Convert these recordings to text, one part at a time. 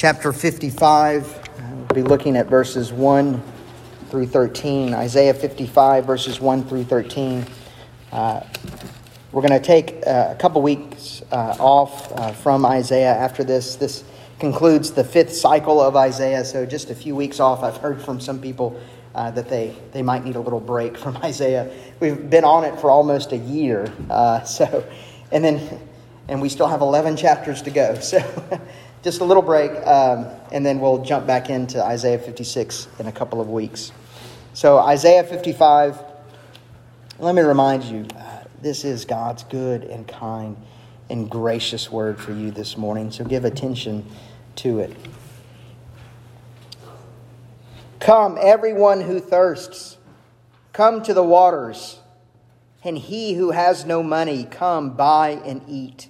chapter 55. We'll be looking at verses 1 through 13. Isaiah 55, verses 1 through 13. Uh, we're going to take uh, a couple weeks uh, off uh, from Isaiah after this. This concludes the fifth cycle of Isaiah, so just a few weeks off. I've heard from some people uh, that they, they might need a little break from Isaiah. We've been on it for almost a year, uh, so and then and we still have 11 chapters to go. So just a little break, um, and then we'll jump back into Isaiah 56 in a couple of weeks. So, Isaiah 55, let me remind you uh, this is God's good and kind and gracious word for you this morning. So, give attention to it. Come, everyone who thirsts, come to the waters, and he who has no money, come buy and eat.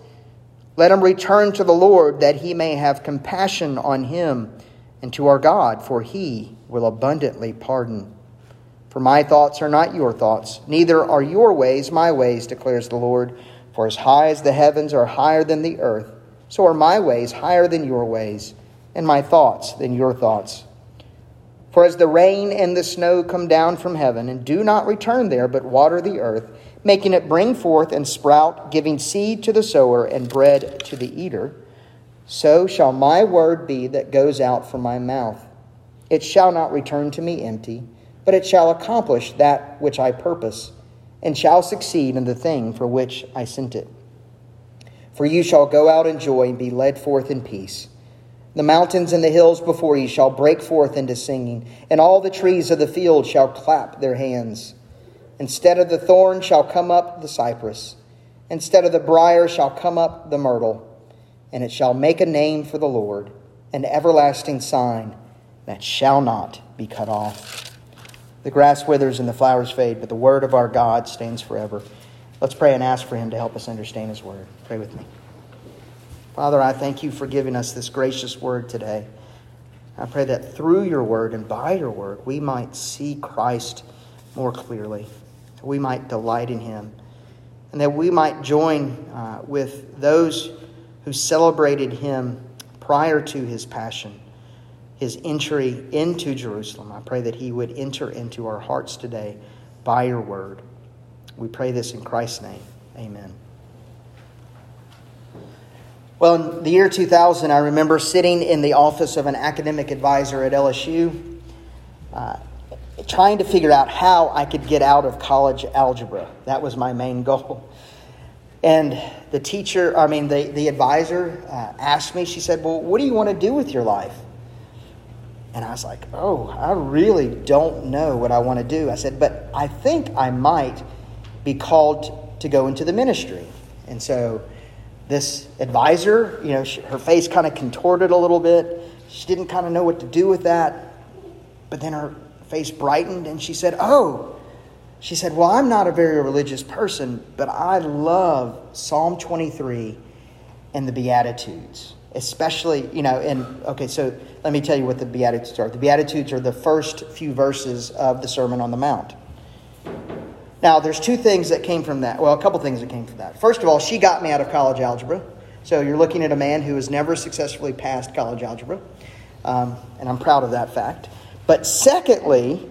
Let him return to the Lord, that he may have compassion on him, and to our God, for he will abundantly pardon. For my thoughts are not your thoughts, neither are your ways my ways, declares the Lord. For as high as the heavens are higher than the earth, so are my ways higher than your ways, and my thoughts than your thoughts. For as the rain and the snow come down from heaven, and do not return there, but water the earth, making it bring forth and sprout, giving seed to the sower and bread to the eater, so shall my word be that goes out from my mouth. It shall not return to me empty, but it shall accomplish that which I purpose, and shall succeed in the thing for which I sent it. For you shall go out in joy and be led forth in peace. The mountains and the hills before you shall break forth into singing, and all the trees of the field shall clap their hands. Instead of the thorn shall come up the cypress, instead of the brier shall come up the myrtle, and it shall make a name for the Lord, an everlasting sign that shall not be cut off. The grass withers and the flowers fade, but the word of our God stands forever. Let's pray and ask for him to help us understand his word. Pray with me. Father, I thank you for giving us this gracious word today. I pray that through your word and by your word, we might see Christ more clearly we might delight in him, and that we might join uh, with those who celebrated him prior to his passion, his entry into Jerusalem. I pray that he would enter into our hearts today by your word. We pray this in Christ's name. Amen. Well, in the year 2000, I remember sitting in the office of an academic advisor at LSU. Uh, trying to figure out how I could get out of college algebra. That was my main goal. And the teacher, I mean, the, the advisor uh, asked me, she said, Well, what do you want to do with your life? And I was like, Oh, I really don't know what I want to do. I said, But I think I might be called to go into the ministry. And so this advisor, you know, she, her face kind of contorted a little bit. She didn't kind of know what to do with that. But then her face brightened and she said, Oh, she said, Well, I'm not a very religious person, but I love Psalm 23 and the Beatitudes, especially, you know, and okay, so let me tell you what the Beatitudes are. The Beatitudes are the first few verses of the Sermon on the Mount. Now, there's two things that came from that. Well, a couple things that came from that. First of all, she got me out of college algebra. So you're looking at a man who has never successfully passed college algebra. Um, and I'm proud of that fact. But secondly,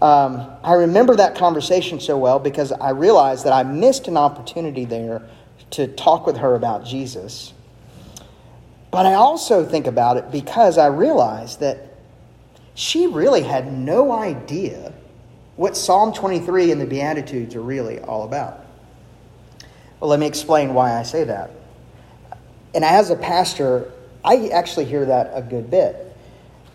um, I remember that conversation so well because I realized that I missed an opportunity there to talk with her about Jesus. But I also think about it because I realized that she really had no idea what Psalm 23 and the Beatitudes are really all about. Well, let me explain why I say that. And as a pastor, I actually hear that a good bit.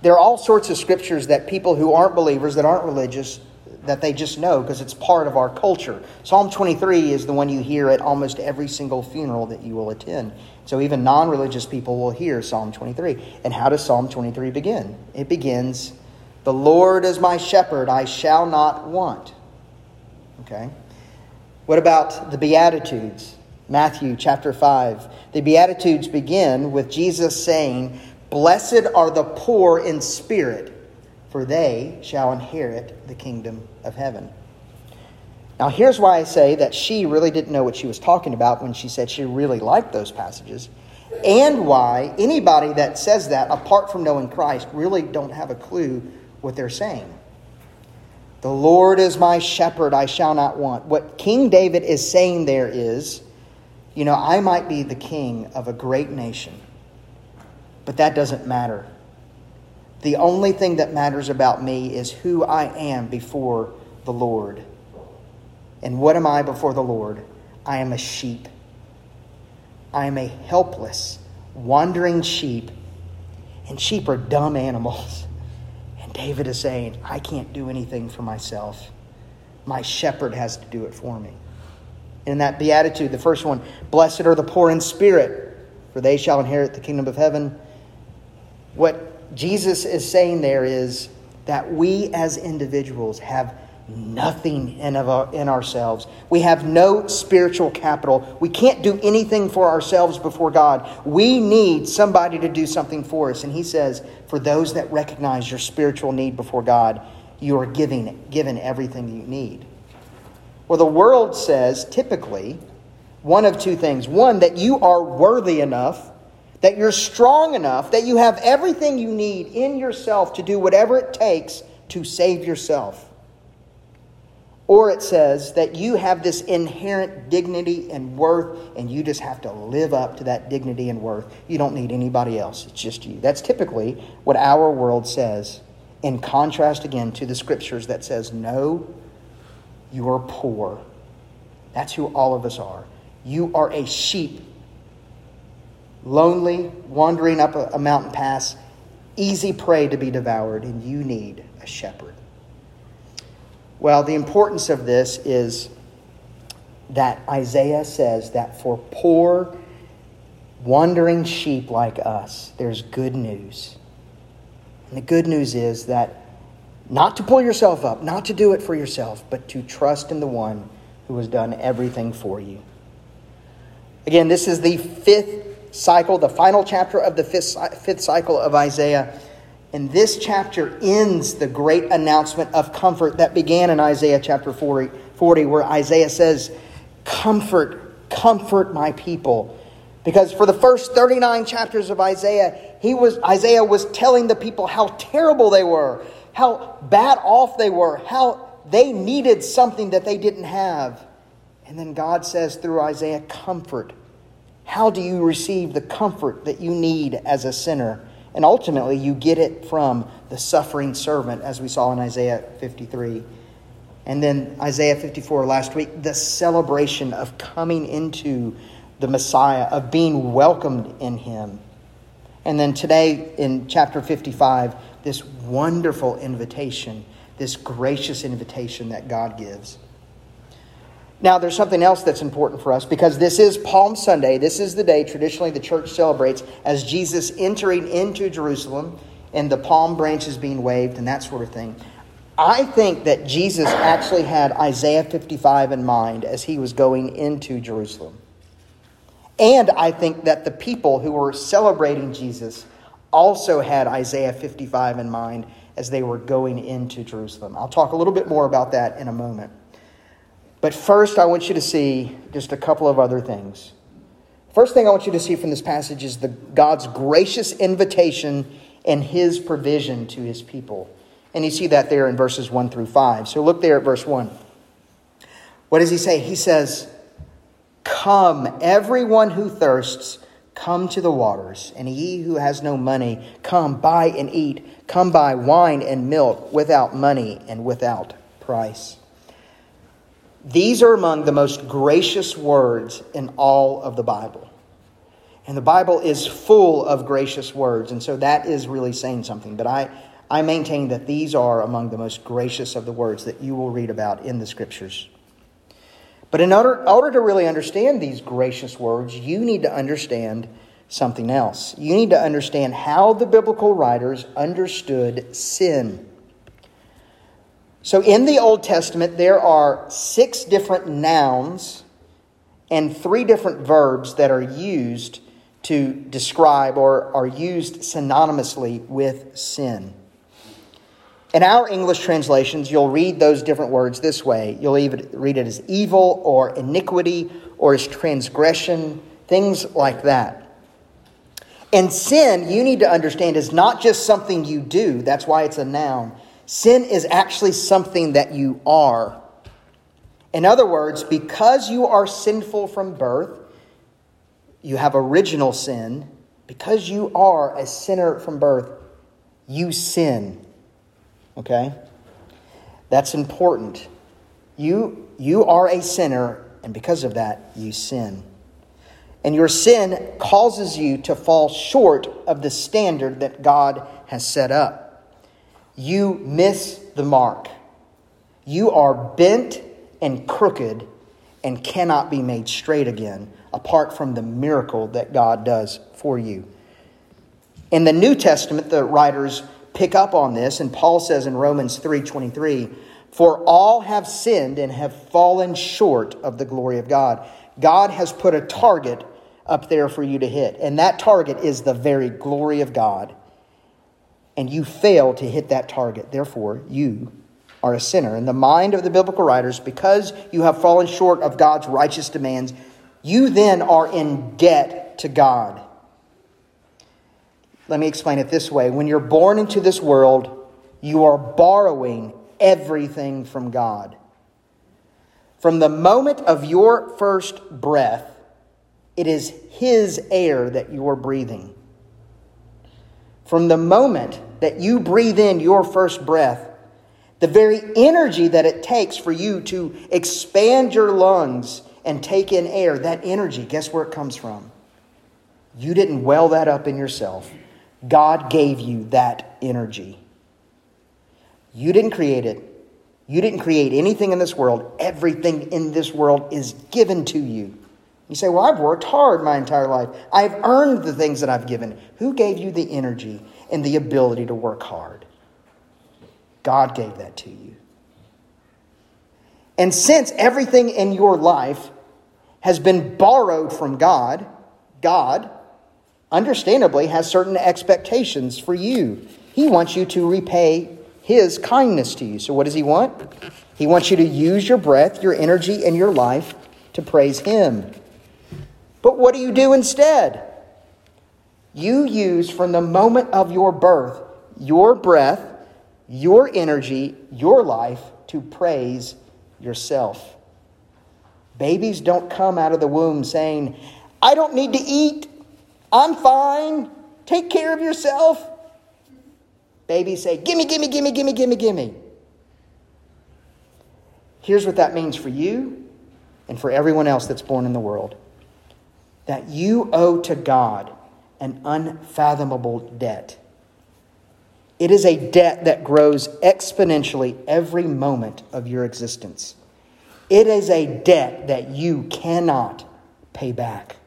There are all sorts of scriptures that people who aren't believers, that aren't religious, that they just know because it's part of our culture. Psalm 23 is the one you hear at almost every single funeral that you will attend. So even non religious people will hear Psalm 23. And how does Psalm 23 begin? It begins, The Lord is my shepherd, I shall not want. Okay? What about the Beatitudes? Matthew chapter 5. The Beatitudes begin with Jesus saying, Blessed are the poor in spirit, for they shall inherit the kingdom of heaven. Now, here's why I say that she really didn't know what she was talking about when she said she really liked those passages, and why anybody that says that, apart from knowing Christ, really don't have a clue what they're saying. The Lord is my shepherd, I shall not want. What King David is saying there is, you know, I might be the king of a great nation, but that doesn't matter. The only thing that matters about me is who I am before the Lord. And what am I before the Lord? I am a sheep. I am a helpless, wandering sheep. And sheep are dumb animals. And David is saying, I can't do anything for myself. My shepherd has to do it for me. In that beatitude, the first one, blessed are the poor in spirit, for they shall inherit the kingdom of heaven. What Jesus is saying there is that we as individuals have nothing in, of our, in ourselves. We have no spiritual capital. We can't do anything for ourselves before God. We need somebody to do something for us. And he says, for those that recognize your spiritual need before God, you are giving, given everything you need. Well, the world says typically one of two things. One, that you are worthy enough, that you're strong enough, that you have everything you need in yourself to do whatever it takes to save yourself. Or it says that you have this inherent dignity and worth, and you just have to live up to that dignity and worth. You don't need anybody else, it's just you. That's typically what our world says, in contrast again to the scriptures that says, No, you are poor. That's who all of us are. You are a sheep, lonely, wandering up a mountain pass, easy prey to be devoured, and you need a shepherd. Well, the importance of this is that Isaiah says that for poor, wandering sheep like us, there's good news. And the good news is that not to pull yourself up, not to do it for yourself, but to trust in the one who has done everything for you. Again, this is the fifth cycle, the final chapter of the fifth, fifth cycle of Isaiah. And this chapter ends the great announcement of comfort that began in Isaiah chapter 40, 40 where Isaiah says, Comfort, comfort my people. Because for the first 39 chapters of Isaiah, he was, Isaiah was telling the people how terrible they were, how bad off they were, how they needed something that they didn't have. And then God says through Isaiah, Comfort. How do you receive the comfort that you need as a sinner? And ultimately, you get it from the suffering servant, as we saw in Isaiah 53. And then Isaiah 54 last week, the celebration of coming into the Messiah, of being welcomed in him. And then today in chapter 55, this wonderful invitation, this gracious invitation that God gives. Now, there's something else that's important for us because this is Palm Sunday. This is the day traditionally the church celebrates as Jesus entering into Jerusalem and the palm branches being waved and that sort of thing. I think that Jesus actually had Isaiah 55 in mind as he was going into Jerusalem. And I think that the people who were celebrating Jesus also had Isaiah 55 in mind as they were going into Jerusalem. I'll talk a little bit more about that in a moment. But first, I want you to see just a couple of other things. First thing I want you to see from this passage is the God's gracious invitation and his provision to his people. And you see that there in verses 1 through 5. So look there at verse 1. What does he say? He says, Come, everyone who thirsts, Come to the waters, and he who has no money, come buy and eat. Come buy wine and milk without money and without price. These are among the most gracious words in all of the Bible. And the Bible is full of gracious words, and so that is really saying something. But I, I maintain that these are among the most gracious of the words that you will read about in the Scriptures. But in order, order to really understand these gracious words, you need to understand something else. You need to understand how the biblical writers understood sin. So in the Old Testament, there are six different nouns and three different verbs that are used to describe or are used synonymously with sin. In our English translations, you'll read those different words this way. You'll even read it as evil or iniquity or as transgression, things like that. And sin, you need to understand, is not just something you do. That's why it's a noun. Sin is actually something that you are. In other words, because you are sinful from birth, you have original sin. Because you are a sinner from birth, you sin. Okay? That's important. You, you are a sinner, and because of that, you sin. And your sin causes you to fall short of the standard that God has set up. You miss the mark. You are bent and crooked and cannot be made straight again apart from the miracle that God does for you. In the New Testament, the writers pick up on this, and Paul says in Romans 3:23, "For all have sinned and have fallen short of the glory of God." God has put a target up there for you to hit, and that target is the very glory of God. And you fail to hit that target. Therefore, you are a sinner. In the mind of the biblical writers, because you have fallen short of God's righteous demands, you then are in debt to God. Let me explain it this way. When you're born into this world, you are borrowing everything from God. From the moment of your first breath, it is His air that you are breathing. From the moment that you breathe in your first breath, the very energy that it takes for you to expand your lungs and take in air, that energy, guess where it comes from? You didn't well that up in yourself. God gave you that energy. You didn't create it. You didn't create anything in this world. Everything in this world is given to you. You say, Well, I've worked hard my entire life. I've earned the things that I've given. Who gave you the energy and the ability to work hard? God gave that to you. And since everything in your life has been borrowed from God, God understandably, has certain expectations for you. He wants you to repay his kindness to you. So, what does he want? He wants you to use your breath, your energy, and your life to praise him. But what do you do instead? You use from the moment of your birth your breath, your energy, your life to praise yourself. Babies don't come out of the womb saying, I don't need to eat. I'm fine. Take care of yourself. Babies say, Gimme, gimme, gimme, gimme, gimme, gimme. Here's what that means for you and for everyone else that's born in the world that you owe to God an unfathomable debt. It is a debt that grows exponentially every moment of your existence. It is a debt that you cannot pay back.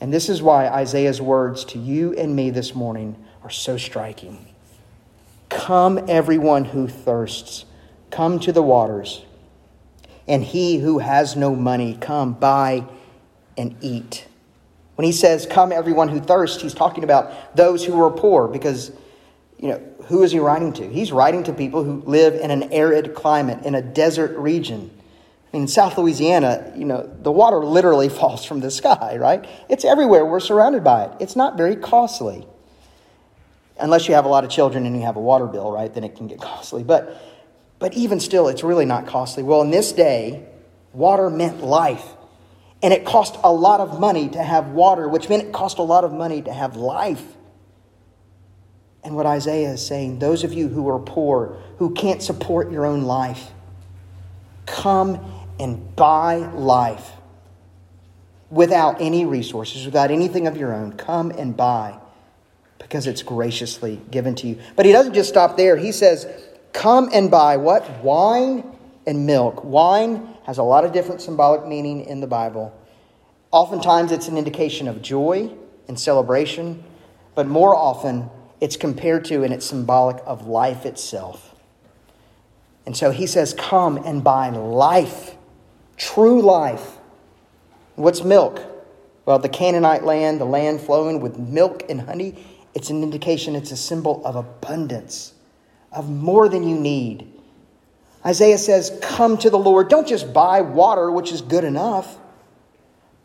And this is why Isaiah's words to you and me this morning are so striking. Come, everyone who thirsts, come to the waters. And he who has no money, come buy and eat. When he says, Come, everyone who thirsts, he's talking about those who are poor because, you know, who is he writing to? He's writing to people who live in an arid climate, in a desert region I mean, in South Louisiana, you know, the water literally falls from the sky, right? It's everywhere. We're surrounded by it. It's not very costly. Unless you have a lot of children and you have a water bill, right? Then it can get costly. But but even still, it's really not costly. Well, in this day, water meant life. And it cost a lot of money to have water, which meant it cost a lot of money to have life. And what Isaiah is saying, those of you who are poor, who can't support your own life, come and buy life without any resources, without anything of your own. Come and buy because it's graciously given to you. But he doesn't just stop there. He says, Come and buy what? Wine and milk. Wine has a lot of different symbolic meaning in the Bible. Oftentimes, it's an indication of joy and celebration, but more often, it's compared to and it's symbolic of life itself. And so he says, Come and buy life, true life. What's milk? Well, the Canaanite land, the land flowing with milk and honey, it's an indication, it's a symbol of abundance, of more than you need. Isaiah says, Come to the Lord. Don't just buy water, which is good enough,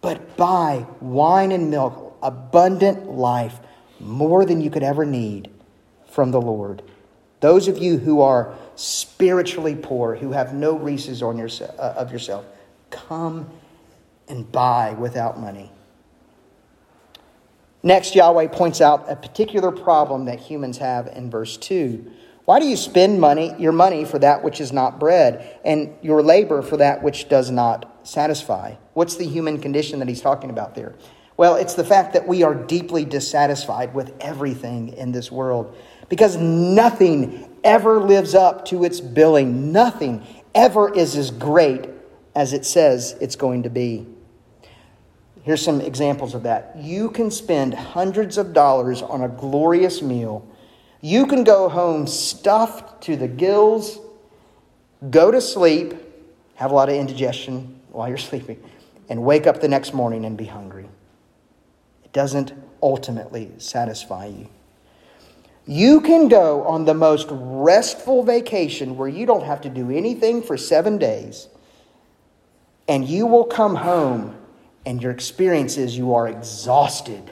but buy wine and milk, abundant life, more than you could ever need from the Lord. Those of you who are spiritually poor, who have no resources on your, uh, of yourself, come and buy without money. Next, Yahweh points out a particular problem that humans have in verse 2. Why do you spend money, your money for that which is not bread, and your labor for that which does not satisfy? What's the human condition that he's talking about there? Well, it's the fact that we are deeply dissatisfied with everything in this world because nothing ever lives up to its billing. Nothing ever is as great as it says it's going to be. Here's some examples of that. You can spend hundreds of dollars on a glorious meal. You can go home stuffed to the gills, go to sleep, have a lot of indigestion while you're sleeping, and wake up the next morning and be hungry. It doesn't ultimately satisfy you. You can go on the most restful vacation where you don't have to do anything for seven days, and you will come home and your experience is you are exhausted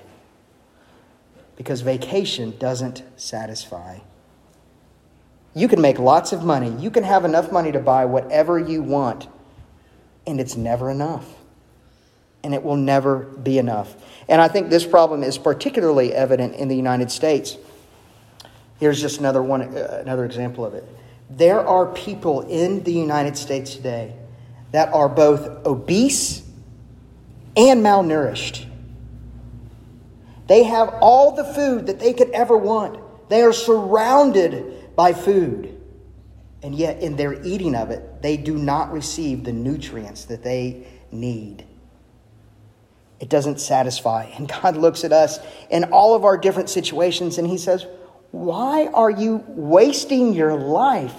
because vacation doesn't satisfy. You can make lots of money, you can have enough money to buy whatever you want, and it's never enough. And it will never be enough. And I think this problem is particularly evident in the United States. Here's just another one, uh, another example of it. There are people in the United States today that are both obese and malnourished. They have all the food that they could ever want. They are surrounded by food. And yet, in their eating of it, they do not receive the nutrients that they need. It doesn't satisfy. And God looks at us in all of our different situations and He says, Why are you wasting your life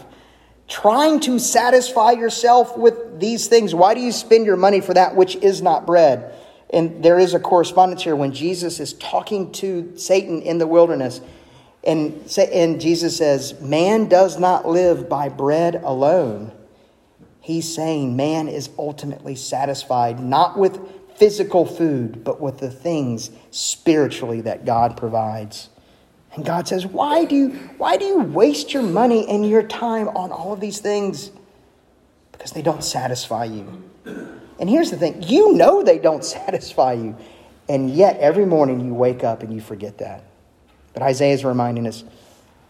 trying to satisfy yourself with these things. Why do you spend your money for that which is not bread? And there is a correspondence here when Jesus is talking to Satan in the wilderness. And, and Jesus says, Man does not live by bread alone. He's saying man is ultimately satisfied not with physical food, but with the things spiritually that God provides. And God says, why do, you, why do you waste your money and your time on all of these things? Because they don't satisfy you. And here's the thing you know they don't satisfy you. And yet, every morning you wake up and you forget that. But Isaiah is reminding us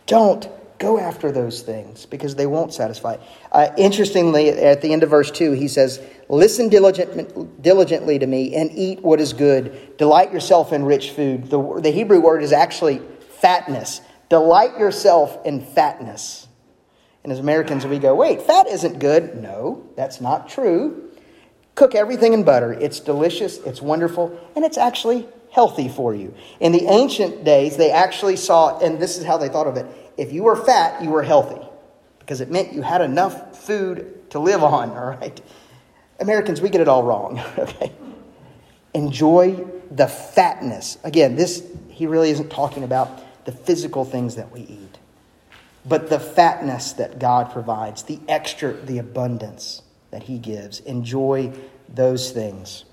don't go after those things because they won't satisfy. Uh, interestingly, at the end of verse 2, he says, Listen diligent, diligently to me and eat what is good. Delight yourself in rich food. The, the Hebrew word is actually fatness. Delight yourself in fatness. And as Americans, we go, wait, fat isn't good. No, that's not true. Cook everything in butter. It's delicious, it's wonderful, and it's actually healthy for you. In the ancient days, they actually saw, and this is how they thought of it if you were fat, you were healthy because it meant you had enough food to live on, all right? Americans, we get it all wrong, okay? Enjoy the fatness. Again, this, he really isn't talking about the physical things that we eat, but the fatness that God provides, the extra, the abundance that He gives. Enjoy those things.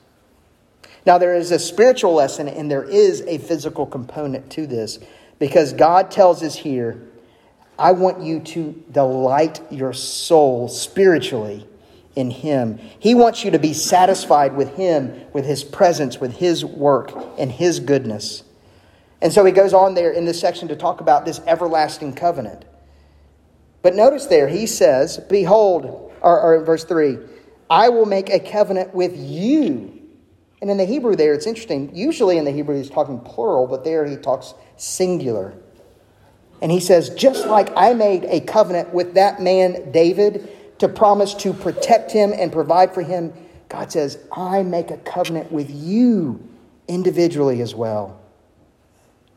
Now, there is a spiritual lesson and there is a physical component to this because God tells us here, I want you to delight your soul spiritually in Him. He wants you to be satisfied with Him, with His presence, with His work, and His goodness. And so he goes on there in this section to talk about this everlasting covenant. But notice there, he says, Behold, or, or verse 3, I will make a covenant with you. And in the Hebrew there, it's interesting. Usually in the Hebrew, he's talking plural, but there he talks singular. And he says, just like I made a covenant with that man, David, to promise to protect him and provide for him, God says, I make a covenant with you individually as well.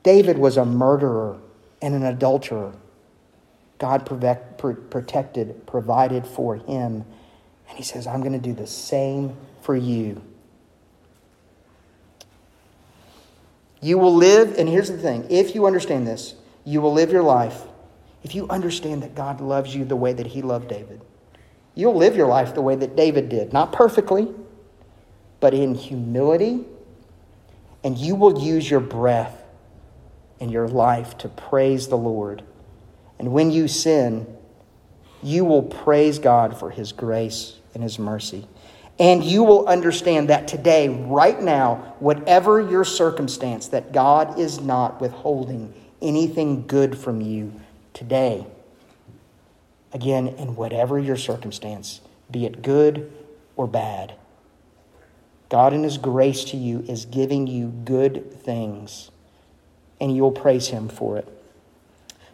David was a murderer and an adulterer. God protected, provided for him. And he says, I'm going to do the same for you. You will live, and here's the thing if you understand this, you will live your life. If you understand that God loves you the way that he loved David, you'll live your life the way that David did. Not perfectly, but in humility. And you will use your breath and your life to praise the Lord. And when you sin, you will praise God for his grace and his mercy. And you will understand that today, right now, whatever your circumstance, that God is not withholding anything good from you today. Again, in whatever your circumstance, be it good or bad, God in His grace to you is giving you good things, and you'll praise Him for it.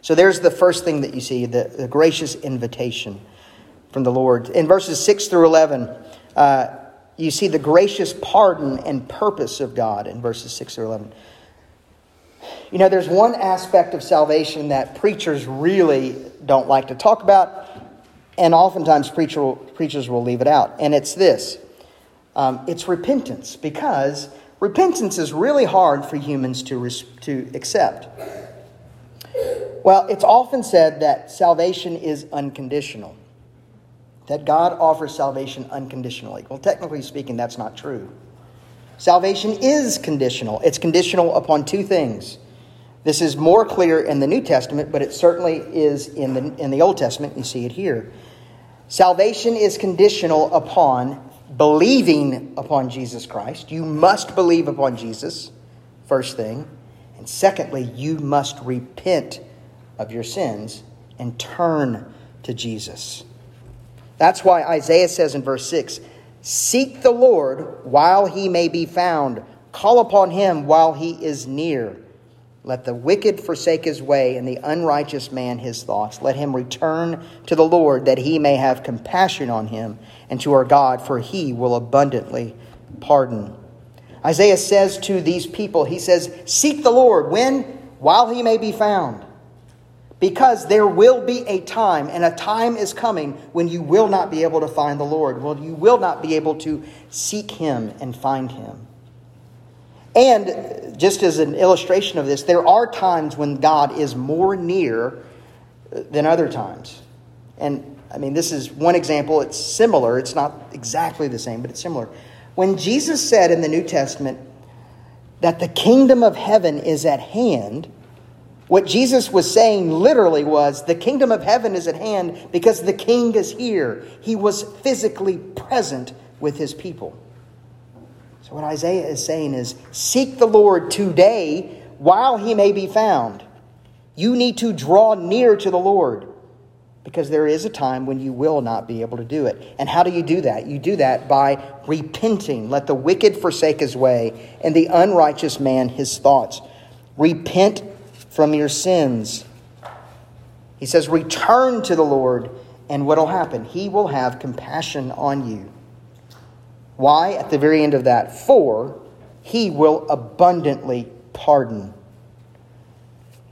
So there's the first thing that you see the, the gracious invitation from the Lord. In verses 6 through 11, uh, you see the gracious pardon and purpose of God in verses 6 through 11. You know, there's one aspect of salvation that preachers really don't like to talk about, and oftentimes preacher preachers will leave it out, and it's this um, it's repentance, because repentance is really hard for humans to, to accept. Well, it's often said that salvation is unconditional that God offers salvation unconditionally. Well, technically speaking, that's not true. Salvation is conditional, it's conditional upon two things. This is more clear in the New Testament, but it certainly is in the, in the Old Testament. You see it here. Salvation is conditional upon believing upon Jesus Christ. You must believe upon Jesus, first thing. And secondly, you must repent of your sins and turn to Jesus. That's why Isaiah says in verse 6 Seek the Lord while he may be found, call upon him while he is near. Let the wicked forsake his way, and the unrighteous man his thoughts. Let him return to the Lord, that he may have compassion on him, and to our God, for he will abundantly pardon. Isaiah says to these people, He says, Seek the Lord. When? While he may be found. Because there will be a time, and a time is coming when you will not be able to find the Lord. Well, you will not be able to seek Him and find Him. And just as an illustration of this, there are times when God is more near than other times. And I mean, this is one example. It's similar. It's not exactly the same, but it's similar. When Jesus said in the New Testament that the kingdom of heaven is at hand, what Jesus was saying literally was the kingdom of heaven is at hand because the king is here. He was physically present with his people. So, what Isaiah is saying is seek the Lord today while he may be found. You need to draw near to the Lord because there is a time when you will not be able to do it. And how do you do that? You do that by repenting. Let the wicked forsake his way and the unrighteous man his thoughts. Repent from your sins. He says, Return to the Lord, and what will happen? He will have compassion on you. Why? At the very end of that, for he will abundantly pardon.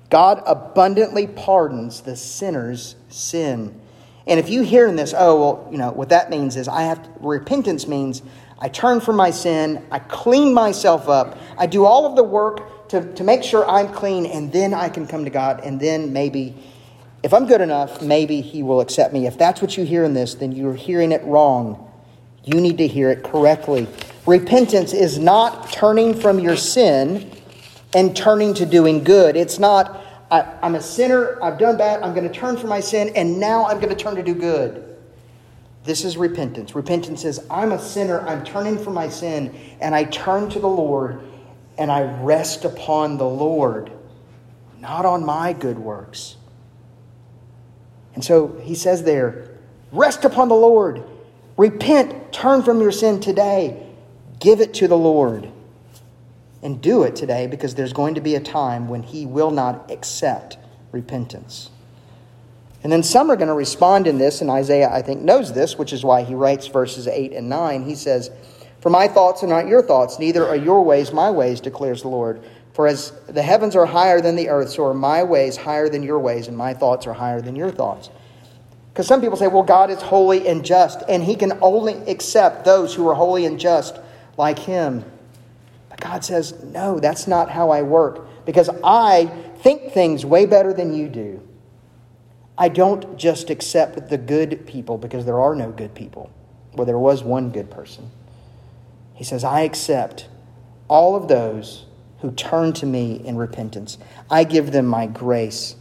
God abundantly pardons the sinner's sin. And if you hear in this, oh, well, you know, what that means is I have to, repentance means I turn from my sin, I clean myself up, I do all of the work to, to make sure I'm clean, and then I can come to God, and then maybe, if I'm good enough, maybe He will accept me. If that's what you hear in this, then you're hearing it wrong. You need to hear it correctly. Repentance is not turning from your sin and turning to doing good. It's not, I, am a sinner, I've done bad, I'm going to turn from my sin, and now I'm going to turn to do good. This is repentance. Repentance is I'm a sinner, I'm turning from my sin, and I turn to the Lord and I rest upon the Lord, not on my good works. And so he says there, rest upon the Lord. Repent, turn from your sin today. Give it to the Lord. And do it today because there's going to be a time when he will not accept repentance. And then some are going to respond in this, and Isaiah, I think, knows this, which is why he writes verses 8 and 9. He says, For my thoughts are not your thoughts, neither are your ways my ways, declares the Lord. For as the heavens are higher than the earth, so are my ways higher than your ways, and my thoughts are higher than your thoughts. Because some people say, well, God is holy and just, and he can only accept those who are holy and just like him. But God says, no, that's not how I work, because I think things way better than you do. I don't just accept the good people because there are no good people. Well, there was one good person. He says, I accept all of those who turn to me in repentance. I give them my grace.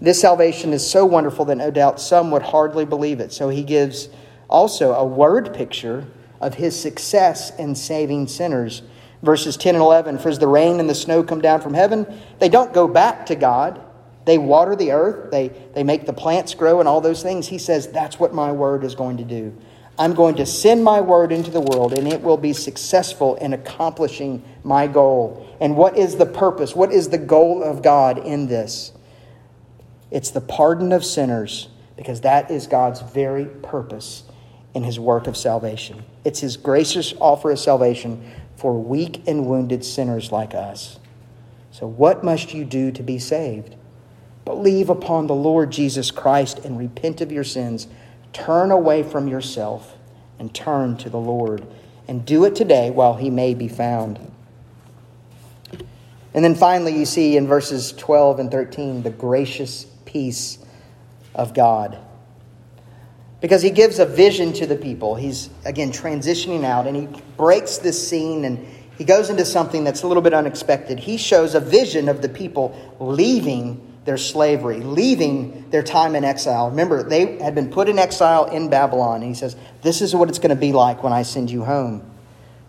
This salvation is so wonderful that no doubt some would hardly believe it. So he gives also a word picture of his success in saving sinners. Verses 10 and 11 For as the rain and the snow come down from heaven, they don't go back to God. They water the earth, they, they make the plants grow, and all those things. He says, That's what my word is going to do. I'm going to send my word into the world, and it will be successful in accomplishing my goal. And what is the purpose? What is the goal of God in this? It's the pardon of sinners, because that is God's very purpose in his work of salvation. It's his gracious offer of salvation for weak and wounded sinners like us. So, what must you do to be saved? Believe upon the Lord Jesus Christ and repent of your sins. Turn away from yourself and turn to the Lord. And do it today while he may be found. And then finally, you see in verses 12 and 13 the gracious peace of God. Because he gives a vision to the people. He's, again, transitioning out and he breaks this scene and he goes into something that's a little bit unexpected. He shows a vision of the people leaving their slavery, leaving their time in exile. Remember, they had been put in exile in Babylon. And he says, This is what it's going to be like when I send you home.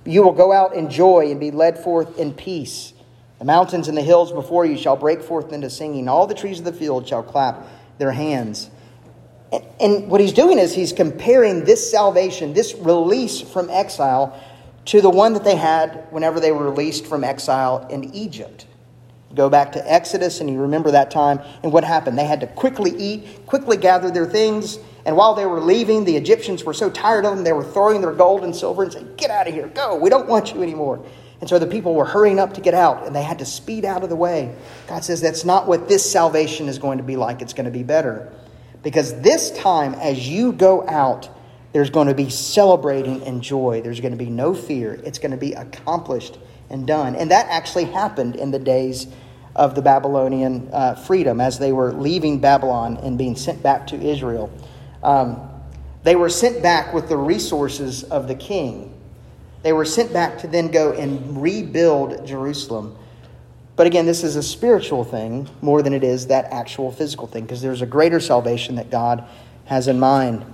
You will go out in joy and be led forth in peace. The mountains and the hills before you shall break forth into singing. All the trees of the field shall clap their hands. And what he's doing is he's comparing this salvation, this release from exile, to the one that they had whenever they were released from exile in Egypt. Go back to Exodus and you remember that time and what happened. They had to quickly eat, quickly gather their things, and while they were leaving, the Egyptians were so tired of them, they were throwing their gold and silver and saying, Get out of here, go, we don't want you anymore. And so the people were hurrying up to get out, and they had to speed out of the way. God says that's not what this salvation is going to be like. It's going to be better. Because this time, as you go out, there's going to be celebrating and joy. There's going to be no fear. It's going to be accomplished and done. And that actually happened in the days of the Babylonian uh, freedom as they were leaving Babylon and being sent back to Israel. Um, they were sent back with the resources of the king. They were sent back to then go and rebuild Jerusalem. But again, this is a spiritual thing more than it is that actual physical thing because there's a greater salvation that God has in mind.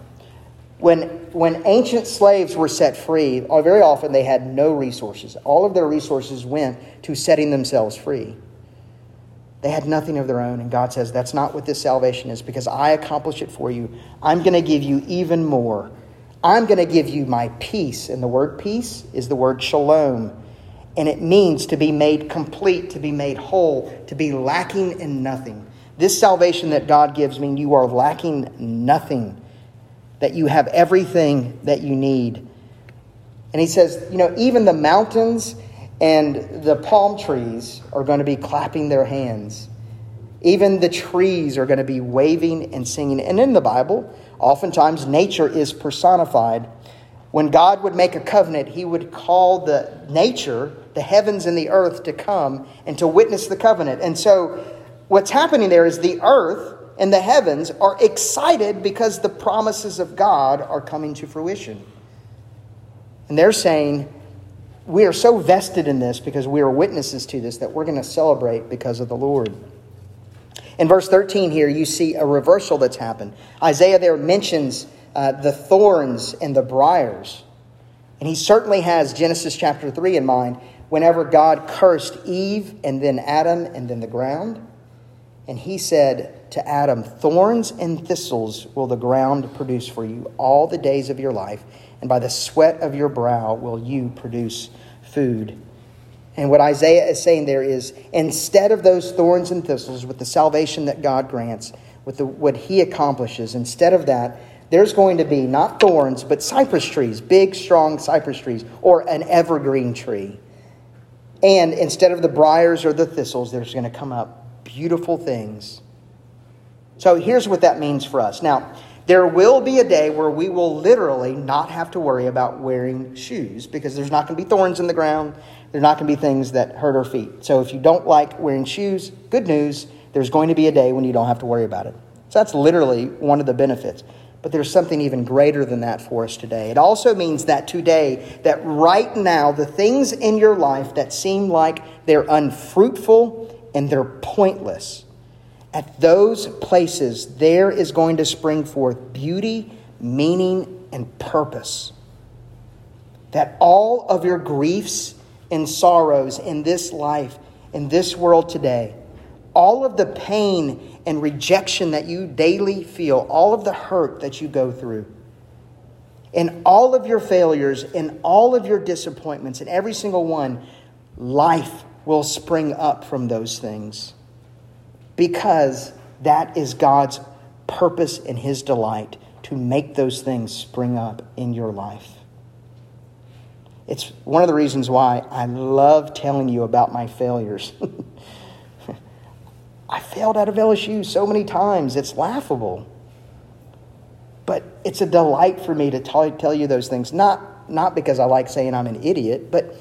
When, when ancient slaves were set free, uh, very often they had no resources. All of their resources went to setting themselves free. They had nothing of their own, and God says, That's not what this salvation is because I accomplish it for you. I'm going to give you even more. I'm going to give you my peace. And the word peace is the word shalom. And it means to be made complete, to be made whole, to be lacking in nothing. This salvation that God gives means you are lacking nothing that you have everything that you need. And he says, you know, even the mountains and the palm trees are going to be clapping their hands. Even the trees are going to be waving and singing. And in the Bible, oftentimes nature is personified. When God would make a covenant, he would call the nature, the heavens and the earth, to come and to witness the covenant. And so, what's happening there is the earth and the heavens are excited because the promises of God are coming to fruition. And they're saying, we are so vested in this because we are witnesses to this that we're going to celebrate because of the Lord. In verse 13 here, you see a reversal that's happened. Isaiah there mentions uh, the thorns and the briars. And he certainly has Genesis chapter 3 in mind whenever God cursed Eve and then Adam and then the ground. And he said to Adam, Thorns and thistles will the ground produce for you all the days of your life, and by the sweat of your brow will you produce food. And what Isaiah is saying there is instead of those thorns and thistles, with the salvation that God grants, with the, what he accomplishes, instead of that, there's going to be not thorns, but cypress trees, big, strong cypress trees, or an evergreen tree. And instead of the briars or the thistles, there's going to come up beautiful things. So here's what that means for us. Now, there will be a day where we will literally not have to worry about wearing shoes because there's not going to be thorns in the ground. There's not going to be things that hurt our feet. So if you don't like wearing shoes, good news, there's going to be a day when you don't have to worry about it. So that's literally one of the benefits. But there's something even greater than that for us today. It also means that today, that right now, the things in your life that seem like they're unfruitful and they're pointless, at those places, there is going to spring forth beauty, meaning, and purpose. That all of your griefs and sorrows in this life, in this world today, all of the pain and rejection that you daily feel, all of the hurt that you go through, and all of your failures and all of your disappointments, and every single one, life will spring up from those things because that is God's purpose and His delight to make those things spring up in your life. It's one of the reasons why I love telling you about my failures. I failed out of LSU so many times, it's laughable. But it's a delight for me to tell you those things, not, not because I like saying I'm an idiot, but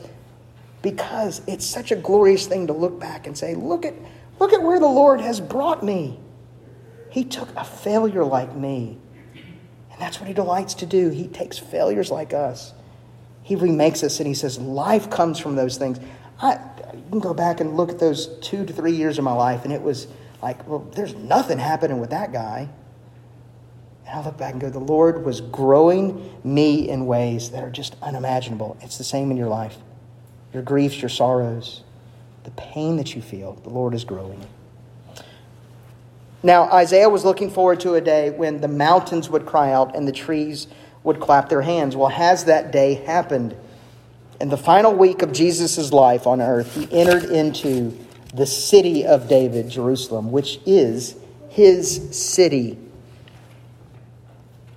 because it's such a glorious thing to look back and say, look at, look at where the Lord has brought me. He took a failure like me. And that's what he delights to do. He takes failures like us he remakes us and he says, life comes from those things. I, you can go back and look at those two to three years of my life, and it was like, well, there's nothing happening with that guy. And I look back and go, the Lord was growing me in ways that are just unimaginable. It's the same in your life. Your griefs, your sorrows, the pain that you feel, the Lord is growing. Now, Isaiah was looking forward to a day when the mountains would cry out and the trees would clap their hands. Well, has that day happened? In the final week of Jesus' life on earth, he entered into the city of David, Jerusalem, which is his city.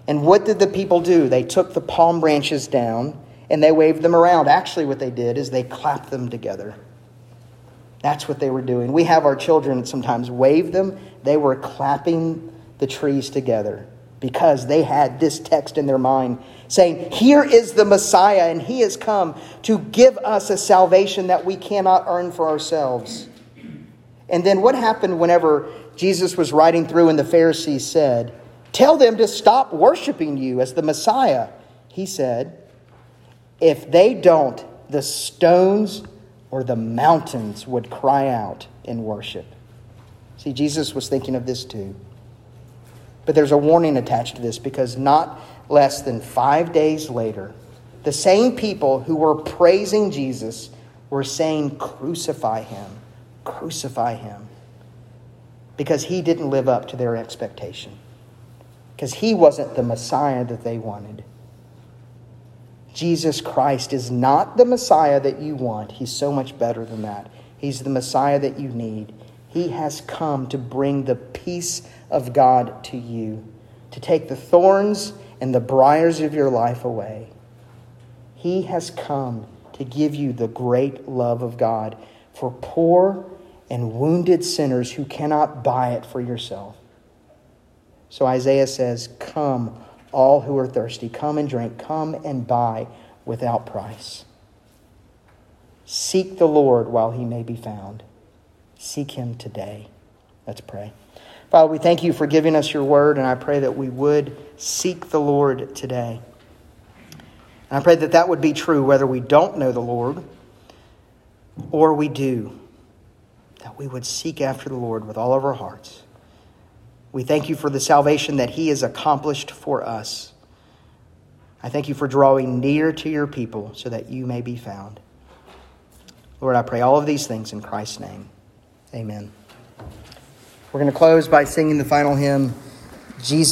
And what did the people do? They took the palm branches down and they waved them around. Actually, what they did is they clapped them together. That's what they were doing. We have our children sometimes wave them, they were clapping the trees together because they had this text in their mind saying, Here is the Messiah, and he has come to give us a salvation that we cannot earn for ourselves. And then what happened whenever Jesus was riding through and the Pharisees said, Tell them to stop worshiping you as the Messiah? He said, If they don't, the stones or the mountains would cry out in worship. See, Jesus was thinking of this too. But there's a warning attached to this because not less than five days later, the same people who were praising Jesus were saying, Crucify him, crucify him. Because he didn't live up to their expectation. Because he wasn't the Messiah that they wanted. Jesus Christ is not the Messiah that you want. He's so much better than that. He's the Messiah that you need. He has come to bring the peace of God to you, to take the thorns and the briars of your life away. He has come to give you the great love of God for poor and wounded sinners who cannot buy it for yourself. So Isaiah says, Come, all who are thirsty, come and drink, come and buy without price. Seek the Lord while he may be found. Seek him today. Let's pray. Father, we thank you for giving us your word, and I pray that we would seek the Lord today. And I pray that that would be true whether we don't know the Lord or we do, that we would seek after the Lord with all of our hearts. We thank you for the salvation that He has accomplished for us. I thank you for drawing near to your people so that you may be found. Lord, I pray all of these things in Christ's name. Amen. We're going to close by singing the final hymn, Jesus.